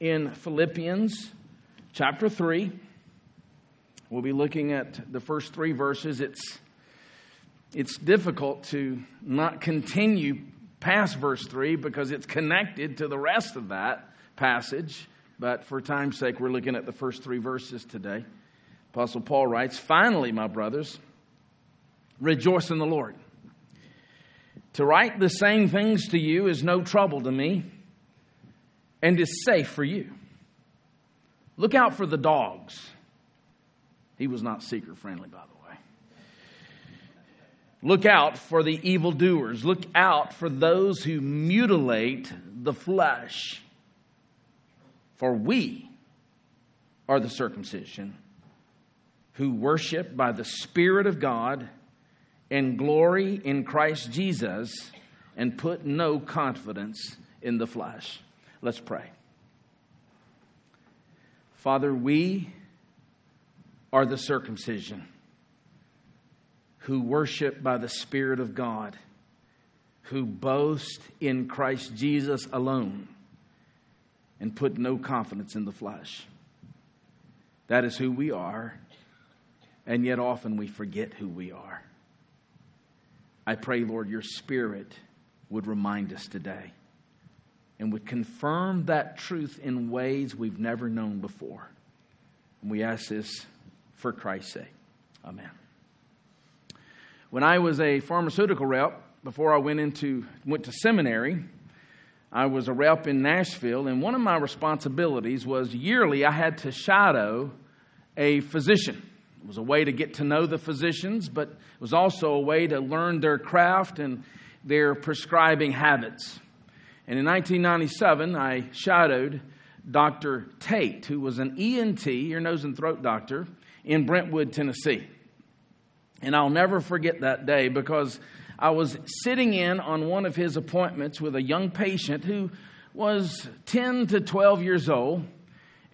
in Philippians chapter 3. We'll be looking at the first three verses. It's, it's difficult to not continue past verse 3 because it's connected to the rest of that passage. But for time's sake, we're looking at the first three verses today. Apostle Paul writes Finally, my brothers, rejoice in the Lord. To write the same things to you is no trouble to me and is safe for you. Look out for the dogs. He was not seeker friendly, by the way. Look out for the evildoers. Look out for those who mutilate the flesh. For we are the circumcision who worship by the Spirit of God and glory in Christ Jesus and put no confidence in the flesh. Let's pray. Father, we are the circumcision who worship by the Spirit of God, who boast in Christ Jesus alone and put no confidence in the flesh. That is who we are, and yet often we forget who we are. I pray, Lord, your Spirit would remind us today and would confirm that truth in ways we've never known before. And we ask this for Christ's sake. Amen. When I was a pharmaceutical rep, before I went into went to seminary, I was a rep in Nashville, and one of my responsibilities was yearly I had to shadow a physician. It was a way to get to know the physicians, but it was also a way to learn their craft and their prescribing habits. And in 1997, I shadowed Dr. Tate, who was an ENT, ear, nose, and throat doctor, in Brentwood, Tennessee. And I'll never forget that day because I was sitting in on one of his appointments with a young patient who was 10 to 12 years old.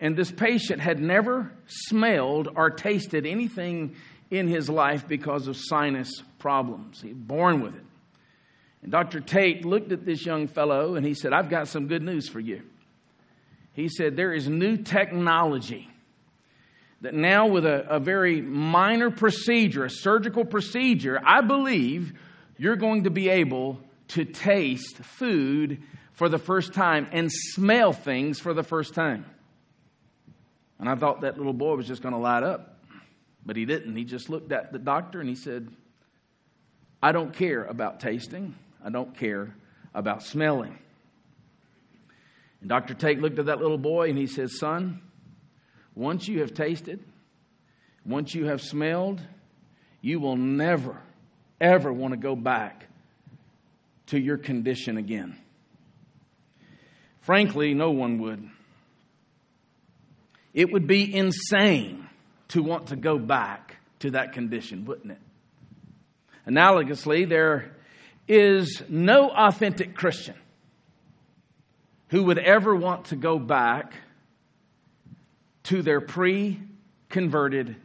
And this patient had never smelled or tasted anything in his life because of sinus problems. He was born with it. And Dr. Tate looked at this young fellow and he said, I've got some good news for you. He said, There is new technology that now, with a, a very minor procedure, a surgical procedure, I believe you're going to be able to taste food for the first time and smell things for the first time. And I thought that little boy was just going to light up, but he didn't. He just looked at the doctor and he said, I don't care about tasting, I don't care about smelling. And Dr. Tate looked at that little boy and he says, Son, once you have tasted, once you have smelled, you will never, ever want to go back to your condition again. Frankly, no one would. It would be insane to want to go back to that condition, wouldn't it? Analogously, there is no authentic Christian who would ever want to go back to their pre converted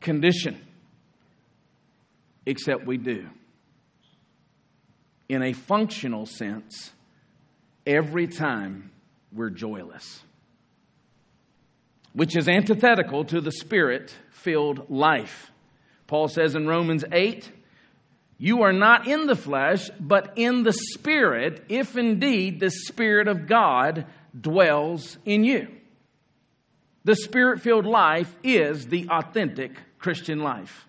condition, except we do. In a functional sense, every time we're joyless, which is antithetical to the spirit filled life. Paul says in Romans 8, you are not in the flesh, but in the Spirit, if indeed the Spirit of God dwells in you. The Spirit filled life is the authentic Christian life.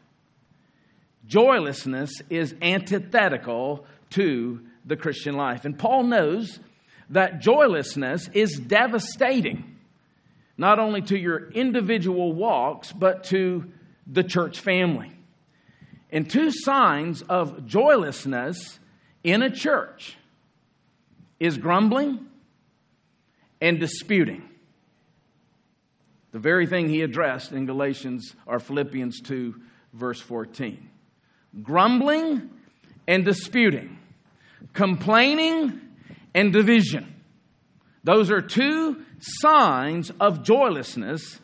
Joylessness is antithetical to the Christian life. And Paul knows that joylessness is devastating, not only to your individual walks, but to the church family. And two signs of joylessness in a church is grumbling and disputing. The very thing he addressed in Galatians or Philippians 2, verse 14. Grumbling and disputing, complaining and division. Those are two signs of joylessness.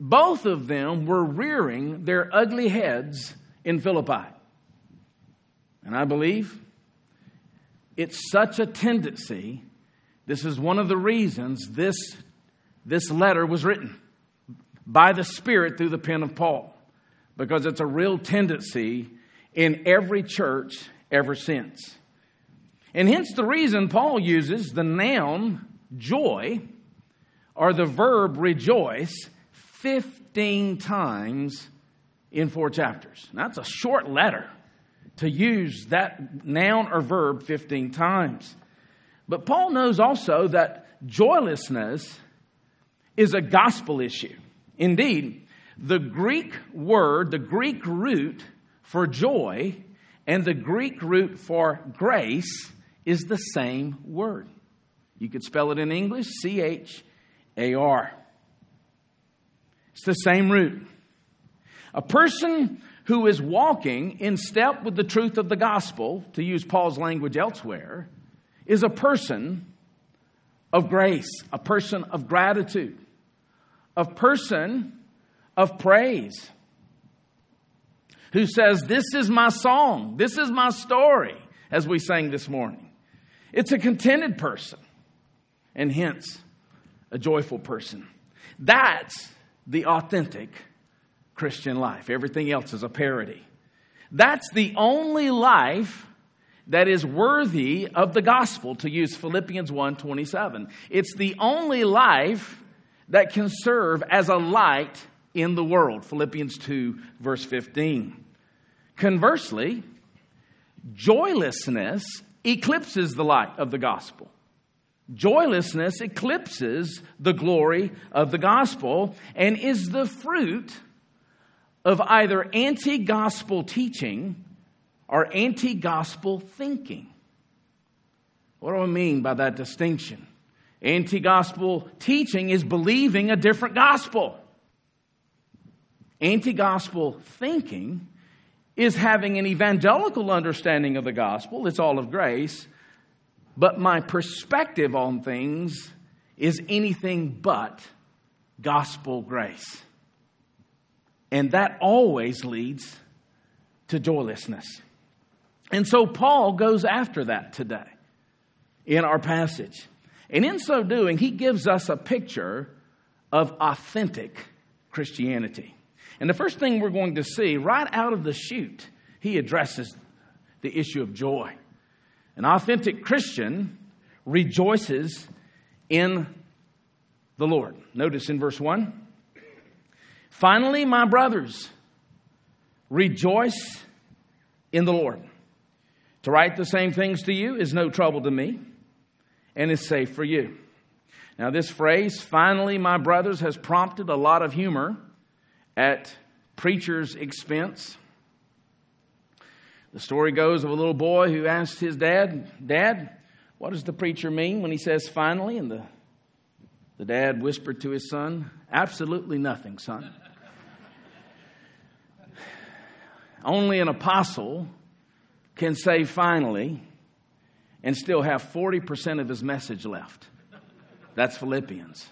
Both of them were rearing their ugly heads in Philippi. And I believe it's such a tendency. This is one of the reasons this this letter was written by the Spirit through the pen of Paul because it's a real tendency in every church ever since. And hence the reason Paul uses the noun joy or the verb rejoice 15 times in four chapters. That's a short letter to use that noun or verb 15 times. But Paul knows also that joylessness is a gospel issue. Indeed, the Greek word, the Greek root for joy, and the Greek root for grace is the same word. You could spell it in English C H A R. It's the same root. A person who is walking in step with the truth of the gospel, to use Paul's language elsewhere, is a person of grace, a person of gratitude, a person of praise, who says, This is my song, this is my story, as we sang this morning. It's a contented person, and hence a joyful person. That's the authentic Christian life. Everything else is a parody. That's the only life that is worthy of the gospel to use Philippians 1:27. It's the only life that can serve as a light in the world. Philippians 2 verse 15. Conversely, joylessness eclipses the light of the gospel. Joylessness eclipses the glory of the gospel and is the fruit of either anti gospel teaching or anti gospel thinking. What do I mean by that distinction? Anti gospel teaching is believing a different gospel. Anti gospel thinking is having an evangelical understanding of the gospel, it's all of grace, but my perspective on things is anything but gospel grace. And that always leads to joylessness. And so Paul goes after that today in our passage. And in so doing, he gives us a picture of authentic Christianity. And the first thing we're going to see right out of the chute, he addresses the issue of joy. An authentic Christian rejoices in the Lord. Notice in verse 1 Finally, my brothers, rejoice in the Lord. To write the same things to you is no trouble to me and is safe for you. Now, this phrase, finally, my brothers, has prompted a lot of humor at preachers' expense. The story goes of a little boy who asked his dad, Dad, what does the preacher mean when he says finally? And the, the dad whispered to his son, Absolutely nothing, son. Only an apostle can say finally and still have 40% of his message left. That's Philippians.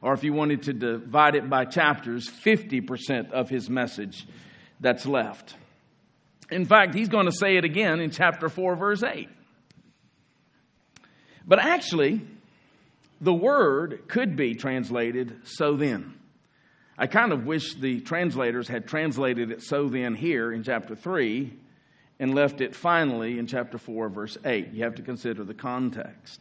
Or if you wanted to divide it by chapters, 50% of his message that's left. In fact, he's going to say it again in chapter 4, verse 8. But actually, the word could be translated so then. I kind of wish the translators had translated it so then here in chapter 3 and left it finally in chapter 4, verse 8. You have to consider the context.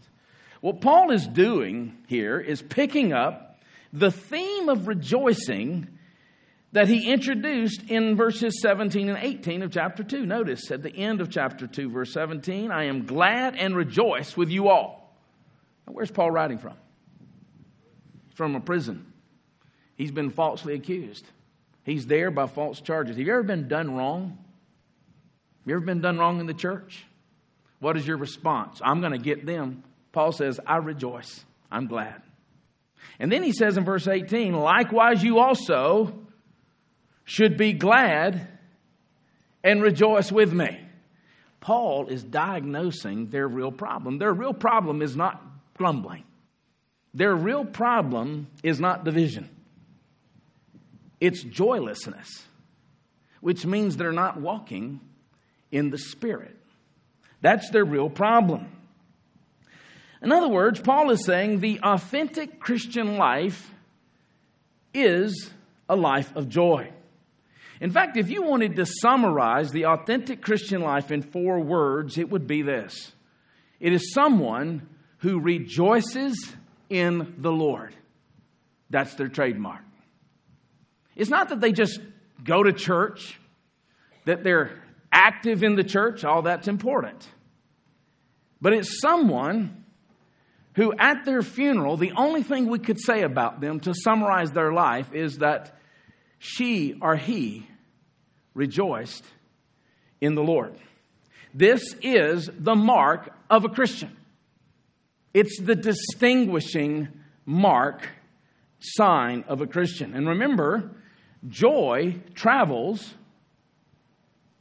What Paul is doing here is picking up the theme of rejoicing that he introduced in verses 17 and 18 of chapter 2. Notice at the end of chapter 2, verse 17, I am glad and rejoice with you all. Now, where's Paul writing from? From a prison. He's been falsely accused. He's there by false charges. Have you ever been done wrong? Have you ever been done wrong in the church? What is your response? I'm going to get them. Paul says, I rejoice. I'm glad. And then he says in verse 18, likewise you also should be glad and rejoice with me. Paul is diagnosing their real problem. Their real problem is not grumbling. Their real problem is not division it's joylessness, which means they're not walking in the Spirit. That's their real problem. In other words, Paul is saying the authentic Christian life is a life of joy. In fact, if you wanted to summarize the authentic Christian life in four words, it would be this it is someone who rejoices in the Lord. That's their trademark. It's not that they just go to church, that they're active in the church, all that's important. But it's someone who, at their funeral, the only thing we could say about them to summarize their life is that she or he rejoiced in the Lord. This is the mark of a Christian. It's the distinguishing mark, sign of a Christian. And remember, joy travels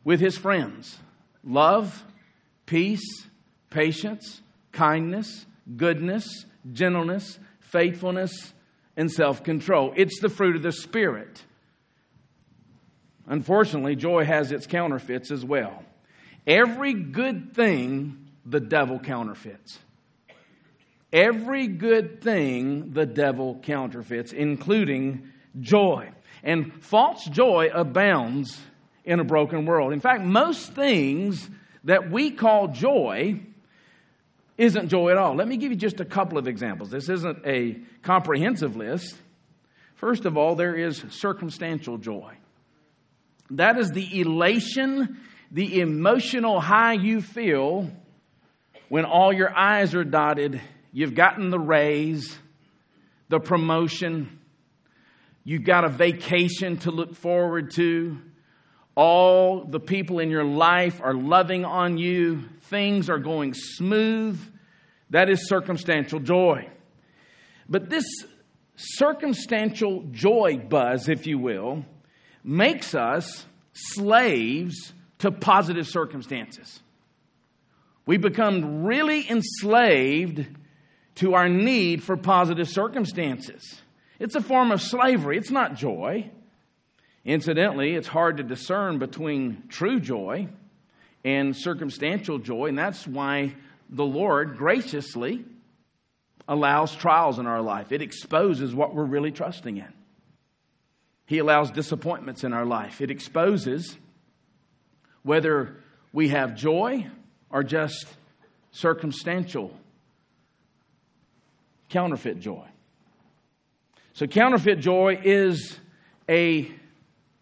with his friends love, peace, patience, kindness, goodness, gentleness, faithfulness, and self control. It's the fruit of the Spirit. Unfortunately, joy has its counterfeits as well. Every good thing the devil counterfeits. Every good thing the devil counterfeits, including joy. And false joy abounds in a broken world. In fact, most things that we call joy isn't joy at all. Let me give you just a couple of examples. This isn't a comprehensive list. First of all, there is circumstantial joy. That is the elation, the emotional high you feel when all your I's are dotted. You've gotten the raise, the promotion, you've got a vacation to look forward to. All the people in your life are loving on you. Things are going smooth. That is circumstantial joy. But this circumstantial joy buzz, if you will, makes us slaves to positive circumstances. We become really enslaved to our need for positive circumstances. It's a form of slavery, it's not joy. Incidentally, it's hard to discern between true joy and circumstantial joy, and that's why the Lord graciously allows trials in our life. It exposes what we're really trusting in. He allows disappointments in our life. It exposes whether we have joy or just circumstantial, counterfeit joy. So, counterfeit joy is a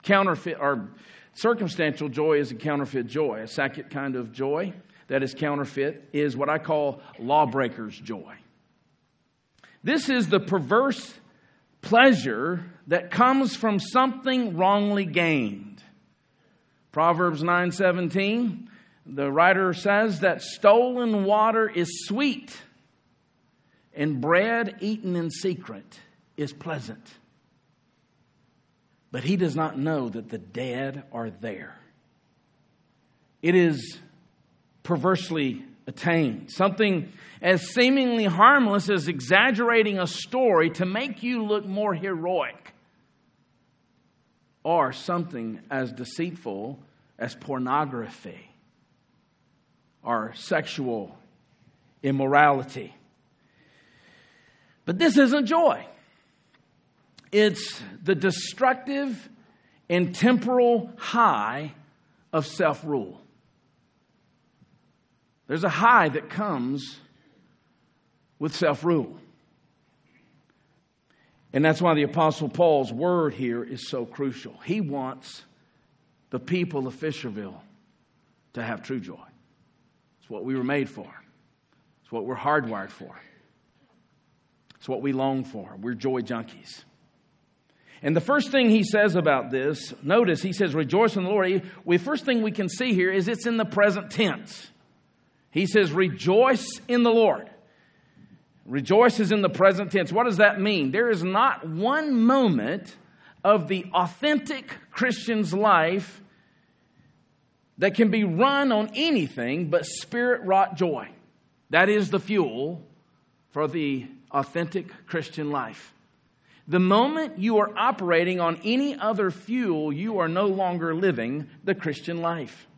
counterfeit, or circumstantial joy is a counterfeit joy. A second kind of joy that is counterfeit is what I call lawbreakers' joy. This is the perverse pleasure that comes from something wrongly gained. Proverbs 9:17, the writer says that stolen water is sweet and bread eaten in secret is pleasant. But he does not know that the dead are there. It is perversely attained. Something as seemingly harmless as exaggerating a story to make you look more heroic, or something as deceitful as pornography or sexual immorality. But this isn't joy. It's the destructive and temporal high of self rule. There's a high that comes with self rule. And that's why the Apostle Paul's word here is so crucial. He wants the people of Fisherville to have true joy. It's what we were made for, it's what we're hardwired for, it's what we long for. We're joy junkies. And the first thing he says about this, notice he says, rejoice in the Lord. The first thing we can see here is it's in the present tense. He says, rejoice in the Lord. Rejoice is in the present tense. What does that mean? There is not one moment of the authentic Christian's life that can be run on anything but spirit wrought joy. That is the fuel for the authentic Christian life. The moment you are operating on any other fuel, you are no longer living the Christian life.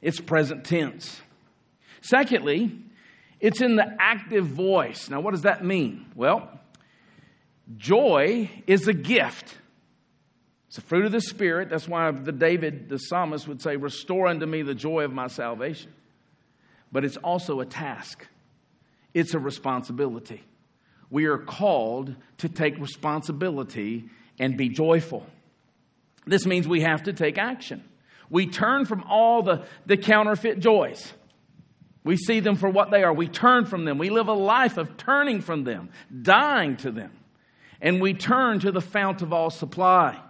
It's present tense. Secondly, It's in the active voice. Now, what does that mean? Well, joy is a gift. It's a fruit of the Spirit. That's why the David, the psalmist, would say, Restore unto me the joy of my salvation. But it's also a task, it's a responsibility. We are called to take responsibility and be joyful. This means we have to take action. We turn from all the, the counterfeit joys. We see them for what they are. We turn from them. We live a life of turning from them, dying to them. And we turn to the fount of all supply,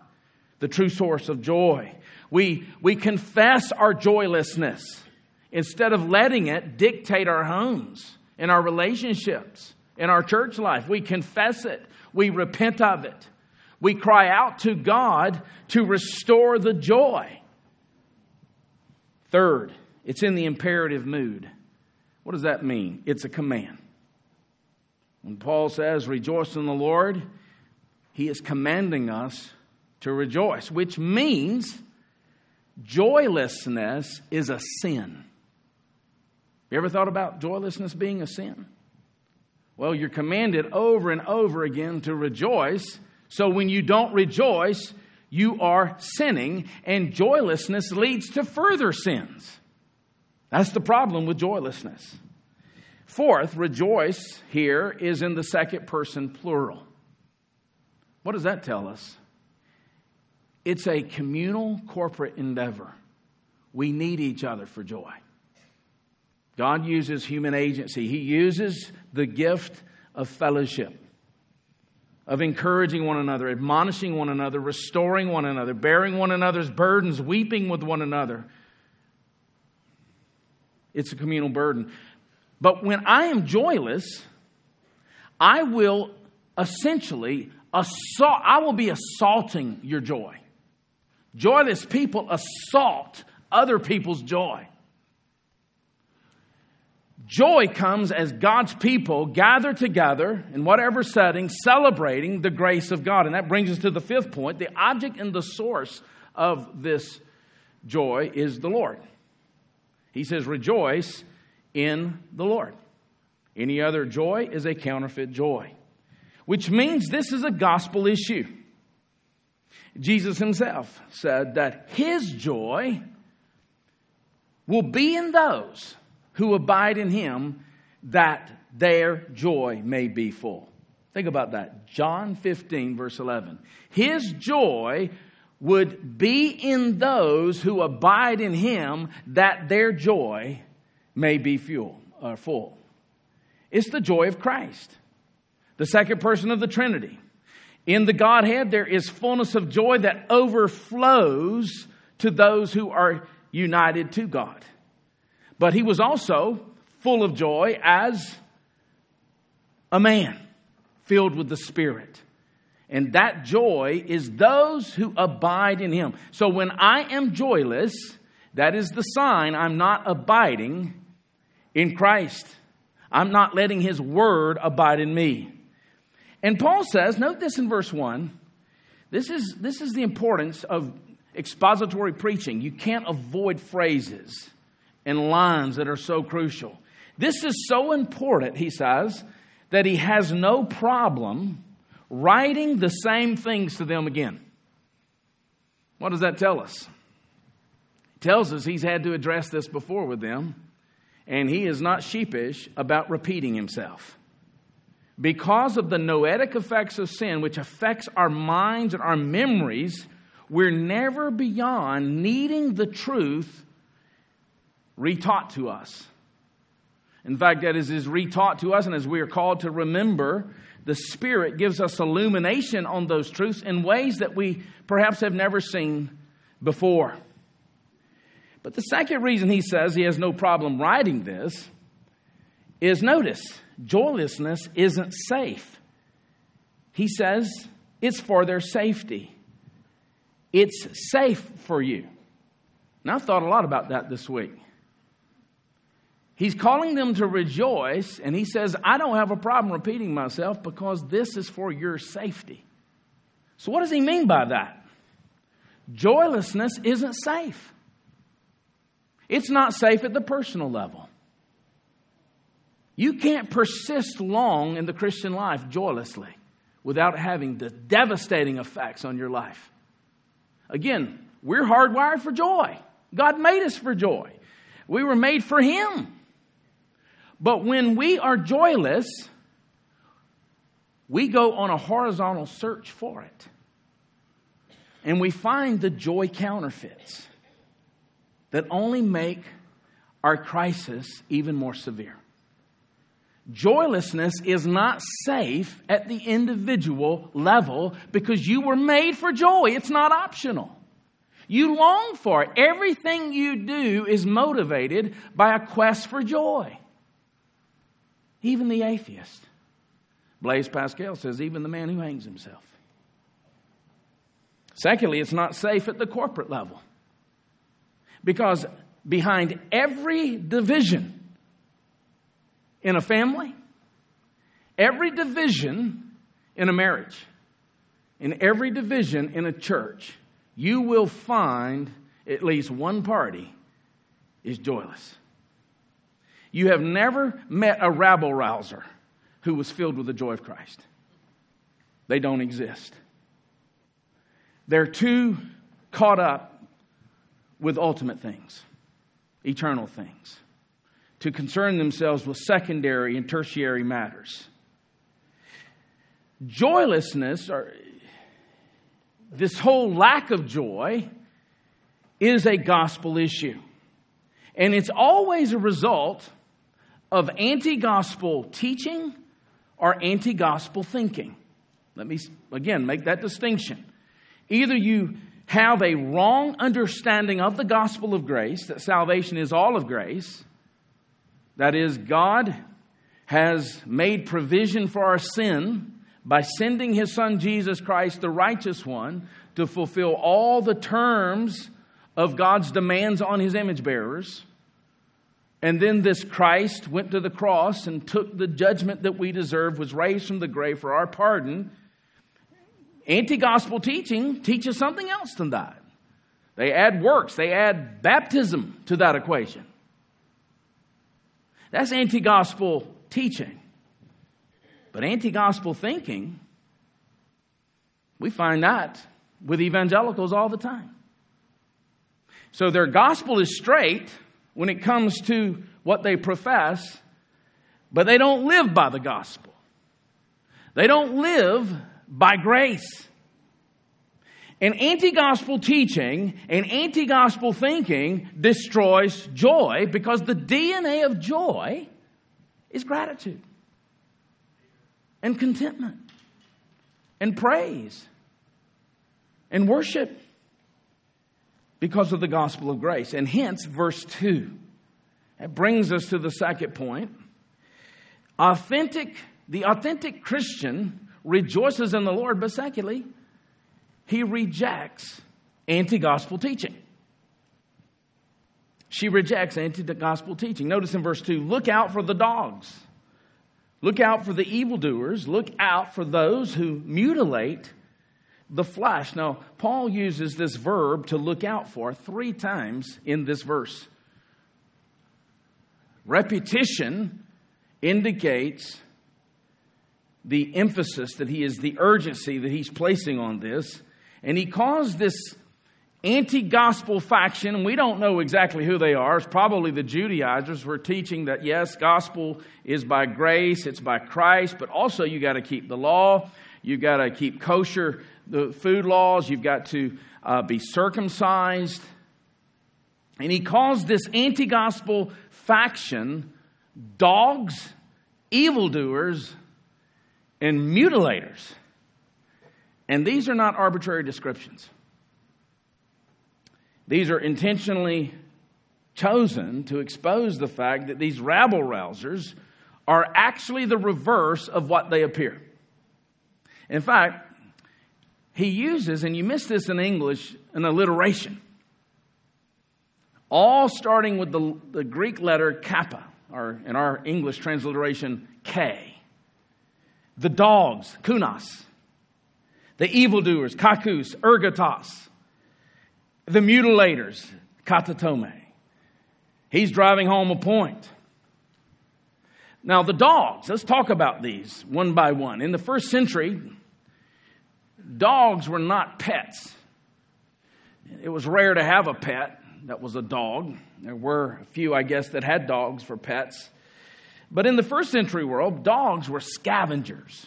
the true source of joy. We, we confess our joylessness instead of letting it dictate our homes and our relationships in our church life. We confess it, we repent of it. We cry out to God to restore the joy. Third, it's in the imperative mood. What does that mean? It's a command. When Paul says, rejoice in the Lord, he is commanding us to rejoice, which means joylessness is a sin. You ever thought about joylessness being a sin? Well, you're commanded over and over again to rejoice. So when you don't rejoice, you are sinning, and joylessness leads to further sins. That's the problem with joylessness. Fourth, rejoice here is in the second person plural. What does that tell us? It's a communal corporate endeavor. We need each other for joy. God uses human agency, He uses the gift of fellowship of encouraging one another, admonishing one another, restoring one another, bearing one another's burdens, weeping with one another. It's a communal burden. But when I am joyless, I will essentially assault, I will be assaulting your joy. Joyless people assault other people's joy. Joy comes as God's people gather together in whatever setting, celebrating the grace of God. And that brings us to the fifth point. The object and the source of this joy is the Lord. He says, Rejoice in the Lord. Any other joy is a counterfeit joy, which means this is a gospel issue. Jesus himself said that his joy will be in those who abide in him, that their joy may be full. Think about that. John 15, verse 11. His joy would be in those who abide in him, that their joy may be fuel, uh, full. It's the joy of Christ, the second person of the Trinity. In the Godhead, there is fullness of joy that overflows to those who are united to God. But he was also full of joy as a man filled with the Spirit. And that joy is those who abide in him. So when I am joyless, that is the sign I'm not abiding in Christ. I'm not letting his word abide in me. And Paul says, note this in verse 1. This is, this is the importance of expository preaching. You can't avoid phrases and lines that are so crucial. This is so important, he says, that he has no problem writing the same things to them again. What does that tell us? It tells us he's had to address this before with them, and he is not sheepish about repeating himself. Because of the noetic effects of sin, which affects our minds and our memories, we're never beyond needing the truth retaught to us. In fact, that is, is retaught to us, and as we are called to remember, the Spirit gives us illumination on those truths in ways that we perhaps have never seen before. But the second reason he says he has no problem writing this is notice, joylessness isn't safe. He says it's for their safety. It's safe for you. And I've thought a lot about that this week. He's calling them to rejoice, and he says, I don't have a problem repeating myself because this is for your safety. So, what does he mean by that? Joylessness isn't safe, it's not safe at the personal level. You can't persist long in the Christian life joylessly without having the devastating effects on your life. Again, we're hardwired for joy. God made us for joy. We were made for Him. But when we are joyless, we go on a horizontal search for it. And we find the joy counterfeits that only make our crisis even more severe. Joylessness is not safe at the individual level because you were made for joy. It's not optional. You long for it. Everything you do is motivated by a quest for joy. Even the atheist. Blaise Pascal says, even the man who hangs himself. Secondly, it's not safe at the corporate level. Because behind every division in a family, every division in a marriage, in every division in a church, you will find at least one party is joyless. You have never met a rabble rouser who was filled with the joy of Christ. They don't exist. They're too caught up with ultimate things, eternal things, to concern themselves with secondary and tertiary matters. Joylessness, or this whole lack of joy, is a gospel issue. And it's always a result of anti gospel teaching or anti gospel thinking. Let me again make that distinction. Either you have a wrong understanding of the gospel of grace, that salvation is all of grace, that is, God has made provision for our sin by sending his son Jesus Christ, the righteous one, to fulfill all the terms of God's demands on his image bearers. And then this Christ went to the cross and took the judgment that we deserve, was raised from the grave for our pardon. Anti gospel teaching teaches something else than that. They add works, they add baptism to that equation. That's anti gospel teaching. But anti gospel thinking, we find that with evangelicals all the time. So their gospel is straight when it comes to what they profess, but they don't live by the gospel. They don't live by grace. And anti gospel teaching and anti gospel thinking destroys joy because the DNA of joy is gratitude and contentment and praise and worship because of the gospel of grace. And hence, verse 2. It brings us to the second point. Authentic, the authentic Christian rejoices in the Lord, but secondly, he rejects anti gospel teaching. She rejects anti gospel teaching. Notice in verse 2 look out for the dogs, look out for the evildoers, look out for those who mutilate the flesh. Now, Paul uses this verb to look out for three times in this verse. Repetition indicates the emphasis that he is, the urgency that he's placing on this. And he calls this anti gospel faction, we don't know exactly who they are. It's probably the Judaizers who are teaching that yes, gospel is by grace, it's by Christ, but also you got to keep the law, you got to keep kosher the food laws, you've got to uh, be circumcised. And he calls this anti gospel faction dogs, evildoers, and mutilators. And these are not arbitrary descriptions. These are intentionally chosen to expose the fact that these rabble rousers are actually the reverse of what they appear. In fact, he uses, and you miss this in English, an alliteration. All starting with the, the Greek letter kappa, or in our English transliteration, K. The dogs, kunas. The evildoers, kakus, ergatas. The mutilators, katatome. He's driving home a point. Now, the dogs, let's talk about these one by one. In the first century, dogs were not pets. It was rare to have a pet that was a dog. There were a few, I guess, that had dogs for pets. But in the first century world, dogs were scavengers.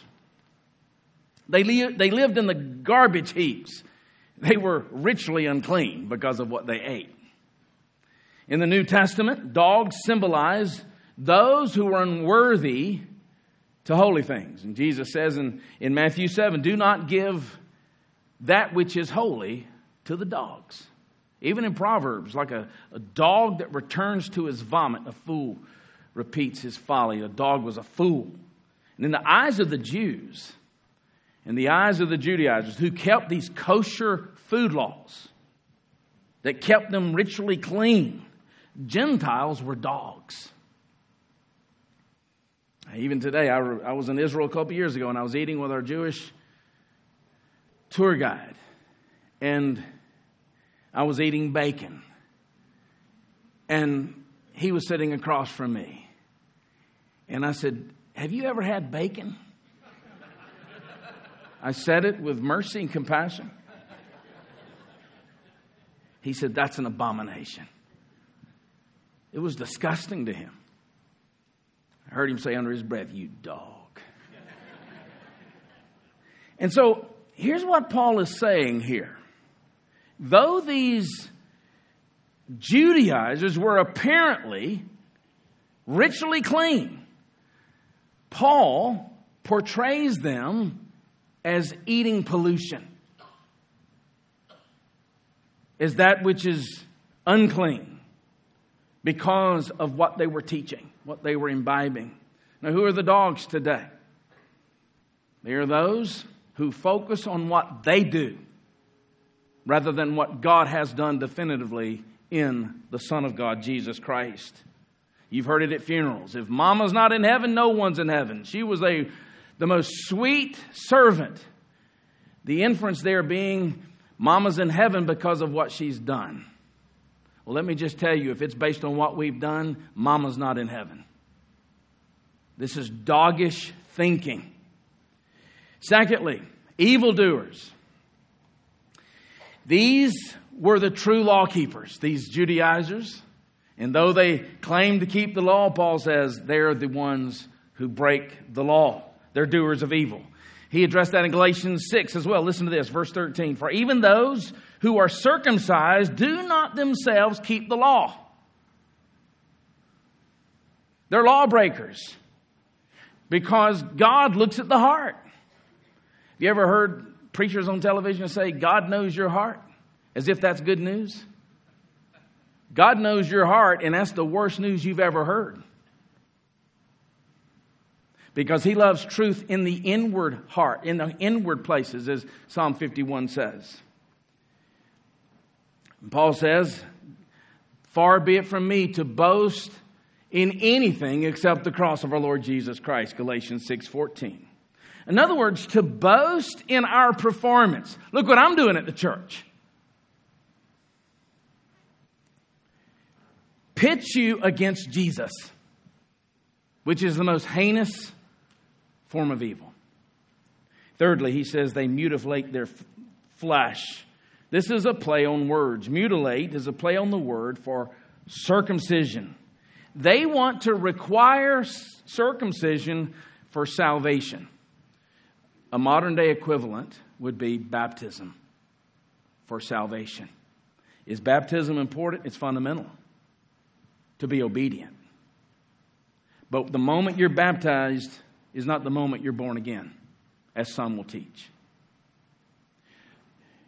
They, li- they lived in the garbage heaps. They were ritually unclean because of what they ate. In the New Testament, dogs symbolize those who are unworthy to holy things. And Jesus says in, in Matthew 7 do not give that which is holy to the dogs. Even in Proverbs, like a, a dog that returns to his vomit, a fool repeats his folly. A dog was a fool. And in the eyes of the Jews, in the eyes of the Judaizers who kept these kosher food laws, that kept them ritually clean, Gentiles were dogs. Even today, I, I was in Israel a couple years ago and I was eating with our Jewish tour guide. And I was eating bacon. And he was sitting across from me. And I said, Have you ever had bacon? I said it with mercy and compassion. He said, That's an abomination. It was disgusting to him. I heard him say under his breath, You dog. and so here's what Paul is saying here. Though these Judaizers were apparently ritually clean, Paul portrays them as eating pollution, as that which is unclean because of what they were teaching, what they were imbibing. Now, who are the dogs today? They are those who focus on what they do rather than what God has done definitively in the Son of God, Jesus Christ. You've heard it at funerals. If mama's not in heaven, no one's in heaven. She was a, the most sweet servant. The inference there being mama's in heaven because of what she's done. Well, let me just tell you if it's based on what we've done, mama's not in heaven. This is doggish thinking. Secondly, evildoers. These were the true law keepers, these Judaizers. And though they claim to keep the law, Paul says they're the ones who break the law. They're doers of evil. He addressed that in Galatians 6 as well. Listen to this, verse 13. For even those who are circumcised do not themselves keep the law. They're lawbreakers because God looks at the heart. Have you ever heard preachers on television say, God knows your heart? As if that's good news? God knows your heart, and that's the worst news you've ever heard. Because he loves truth in the inward heart, in the inward places, as Psalm 51 says. And Paul says, Far be it from me to boast in anything except the cross of our Lord Jesus Christ, Galatians 6:14. In other words, to boast in our performance. Look what I'm doing at the church. Pits you against Jesus, which is the most heinous form of evil. Thirdly, he says they mutilate their f- flesh. This is a play on words. Mutilate is a play on the word for circumcision. They want to require circumcision for salvation. A modern day equivalent would be baptism for salvation. Is baptism important? It's fundamental to be obedient. But the moment you're baptized is not the moment you're born again, as some will teach.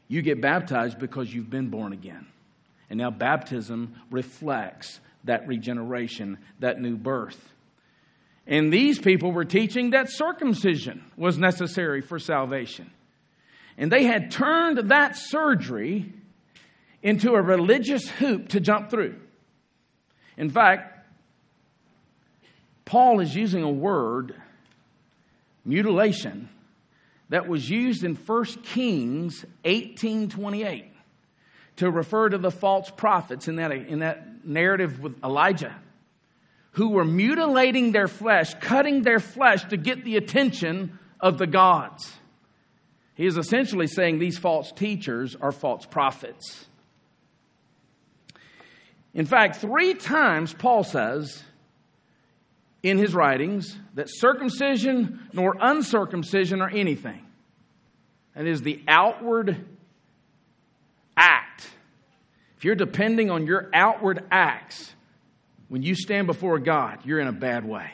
You get baptized because you've been born again. And now baptism reflects that regeneration, that new birth. And these people were teaching that circumcision was necessary for salvation. And they had turned that surgery into a religious hoop to jump through. In fact, Paul is using a word, mutilation, that was used in 1 Kings 18:28 to refer to the false prophets in that, in that narrative with Elijah who were mutilating their flesh, cutting their flesh to get the attention of the gods. He is essentially saying these false teachers are false prophets. In fact, three times Paul says in his writings that circumcision nor uncircumcision are anything. That is the outward act. If you're depending on your outward acts, when you stand before God, you're in a bad way.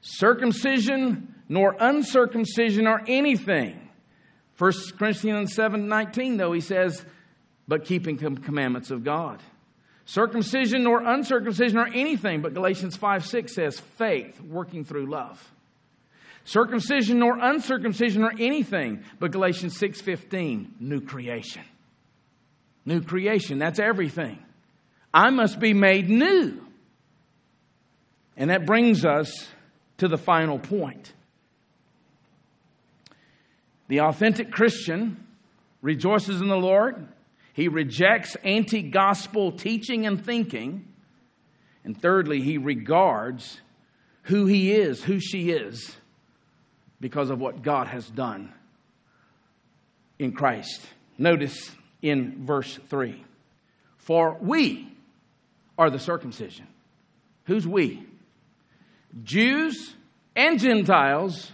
Circumcision nor uncircumcision are anything. 1 Corinthians 7 19, though, he says, but keeping the commandments of God. Circumcision nor uncircumcision or anything, but Galatians 5 6 says faith working through love. Circumcision nor uncircumcision or anything, but Galatians 6 15, new creation. New creation, that's everything. I must be made new. And that brings us to the final point. The authentic Christian rejoices in the Lord he rejects anti gospel teaching and thinking. And thirdly, he regards who he is, who she is, because of what God has done in Christ. Notice in verse 3 For we are the circumcision. Who's we? Jews and Gentiles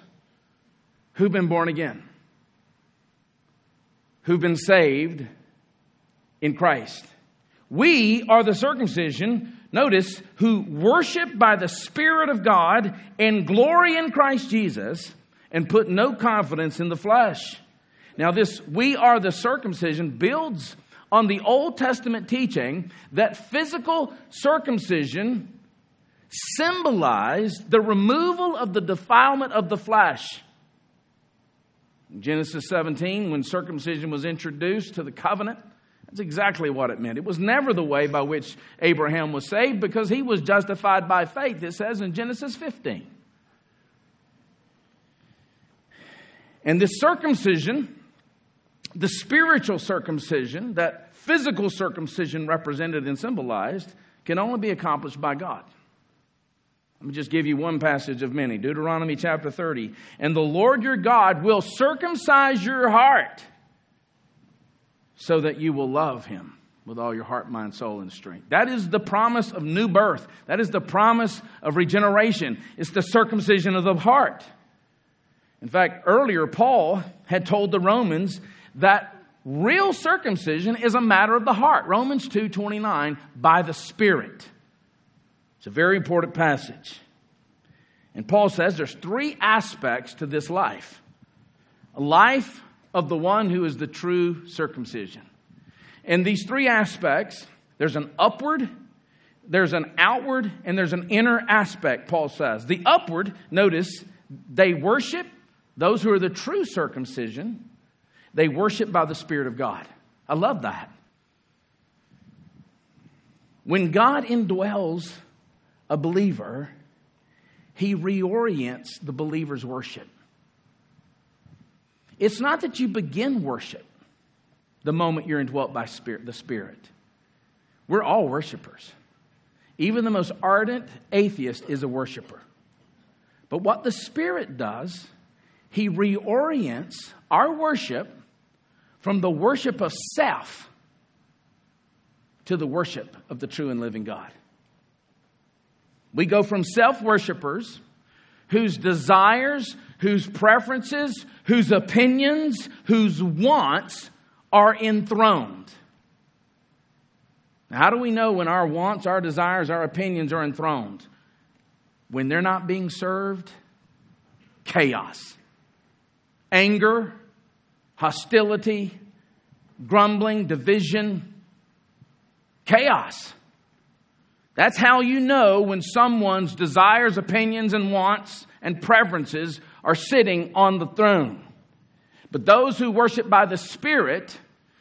who've been born again, who've been saved in Christ. We are the circumcision, notice, who worship by the Spirit of God and glory in Christ Jesus and put no confidence in the flesh. Now, this we are the circumcision builds on the Old Testament teaching that physical circumcision symbolized the removal of the defilement of the flesh. In Genesis 17, when circumcision was introduced to the covenant, that's exactly what it meant. It was never the way by which Abraham was saved because he was justified by faith, it says in Genesis 15. And this circumcision, the spiritual circumcision that physical circumcision represented and symbolized, can only be accomplished by God. Let me just give you one passage of many Deuteronomy chapter 30. And the Lord your God will circumcise your heart so that you will love him with all your heart, mind, soul, and strength. That is the promise of new birth. That is the promise of regeneration. It's the circumcision of the heart. In fact, earlier, Paul had told the Romans that real circumcision is a matter of the heart. Romans 2:29 by the spirit. It's a very important passage. And Paul says there's three aspects to this life. A life of the one who is the true circumcision. In these three aspects, there's an upward, there's an outward, and there's an inner aspect, Paul says. The upward, notice, they worship those who are the true circumcision, they worship by the Spirit of God. I love that. When God indwells a believer, he reorients the believer's worship. It's not that you begin worship the moment you're indwelt by spirit, the Spirit. We're all worshipers. Even the most ardent atheist is a worshiper. But what the Spirit does, He reorients our worship from the worship of self to the worship of the true and living God. We go from self worshippers whose desires, whose preferences, whose opinions, whose wants are enthroned. How do we know when our wants, our desires, our opinions are enthroned? When they're not being served, chaos, anger, hostility, grumbling, division, chaos. That's how you know when someone's desires, opinions, and wants and preferences are sitting on the throne. But those who worship by the Spirit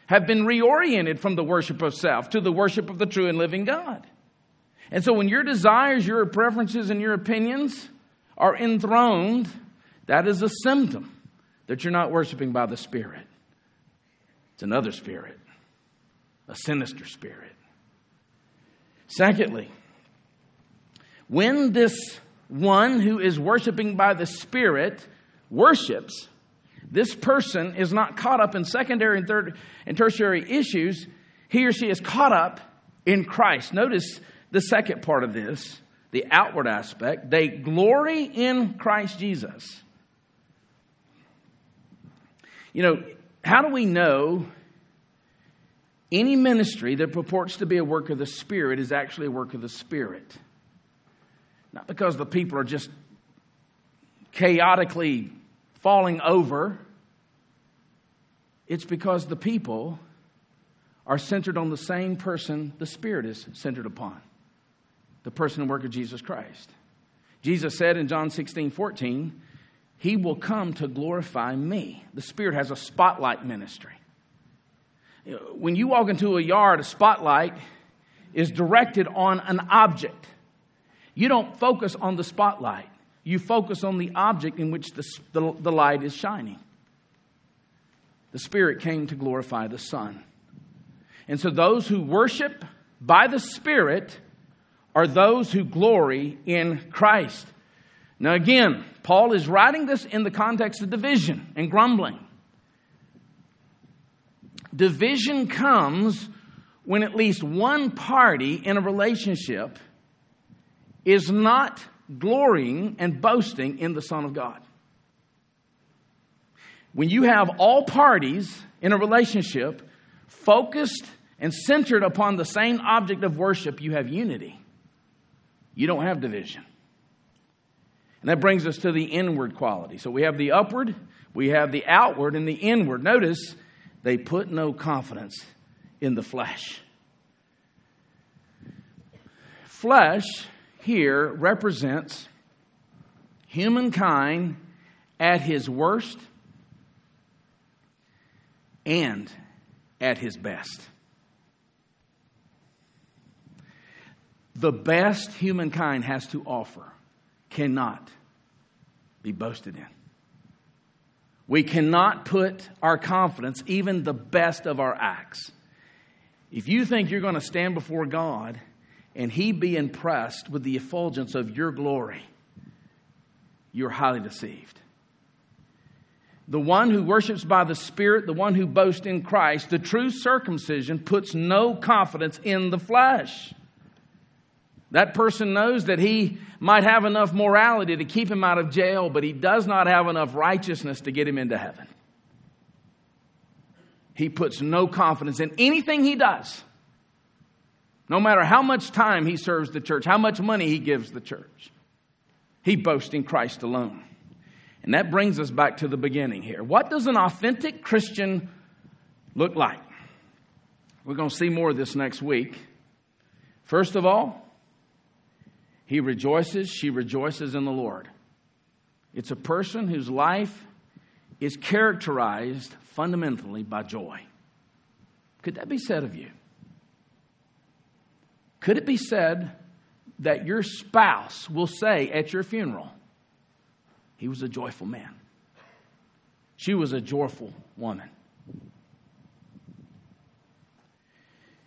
have been reoriented from the worship of self to the worship of the true and living God. And so when your desires, your preferences, and your opinions are enthroned, that is a symptom that you're not worshiping by the Spirit. It's another spirit, a sinister spirit. Secondly, When this one who is worshiping by the Spirit worships, this person is not caught up in secondary and third and tertiary issues. He or she is caught up in Christ. Notice the second part of this, the outward aspect. They glory in Christ Jesus. You know, how do we know any ministry that purports to be a work of the Spirit is actually a work of the Spirit? Not because the people are just chaotically falling over. It's because the people are centered on the same person the Spirit is centered upon the person and work of Jesus Christ. Jesus said in John 16 14, He will come to glorify me. The Spirit has a spotlight ministry. When you walk into a yard, a spotlight is directed on an object. You don't focus on the spotlight, you focus on the object in which the, the, the light is shining. The Spirit came to glorify the Son. And so those who worship by the Spirit are those who glory in Christ. Now, again, Paul is writing this in the context of division and grumbling. Division comes when at least one party in a relationship is not glorying and boasting in the Son of God. When you have all parties in a relationship focused and centered upon the same object of worship, you have unity. You don't have division. And that brings us to the inward quality. So we have the upward, we have the outward, and the inward. Notice they put no confidence in the flesh. Flesh here represents humankind at his worst and at his best. The best humankind has to offer cannot be boasted in. We cannot put our confidence, even the best of our acts. If you think you're going to stand before God and He be impressed with the effulgence of your glory, you're highly deceived. The one who worships by the Spirit, the one who boasts in Christ, the true circumcision puts no confidence in the flesh. That person knows that he might have enough morality to keep him out of jail, but he does not have enough righteousness to get him into heaven. He puts no confidence in anything he does. No matter how much time he serves the church, how much money he gives the church, he boasts in Christ alone. And that brings us back to the beginning here. What does an authentic Christian look like? We're going to see more of this next week. First of all, he rejoices, she rejoices in the Lord. It's a person whose life is characterized fundamentally by joy. Could that be said of you? Could it be said that your spouse will say at your funeral, he was a joyful man? She was a joyful woman.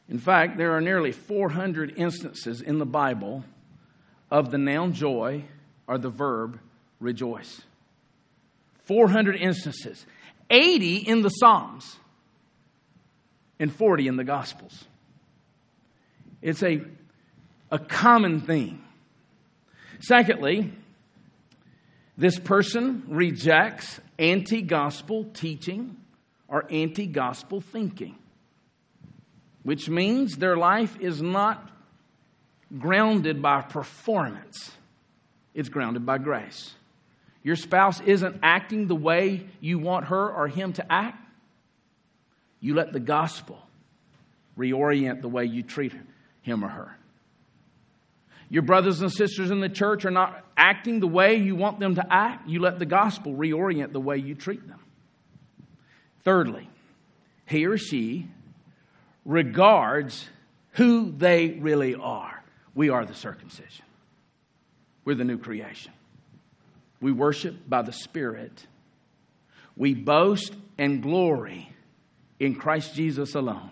In fact, there are nearly 400 instances in the Bible of the noun joy or the verb rejoice. 400 instances, 80 in the Psalms, and 40 in the Gospels. It's a, a common theme. Secondly, this person rejects anti gospel teaching or anti gospel thinking, which means their life is not grounded by performance, it's grounded by grace. Your spouse isn't acting the way you want her or him to act. You let the gospel reorient the way you treat him or her. Your brothers and sisters in the church are not acting the way you want them to act. You let the gospel reorient the way you treat them. Thirdly, he or she regards who they really are. We are the circumcision, we're the new creation. We worship by the Spirit. We boast and glory in Christ Jesus alone.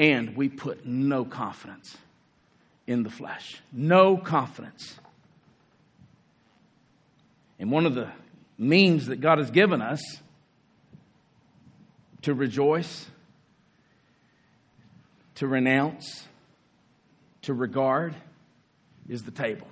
And we put no confidence in the flesh. No confidence. And one of the means that God has given us to rejoice, to renounce, to regard is the table.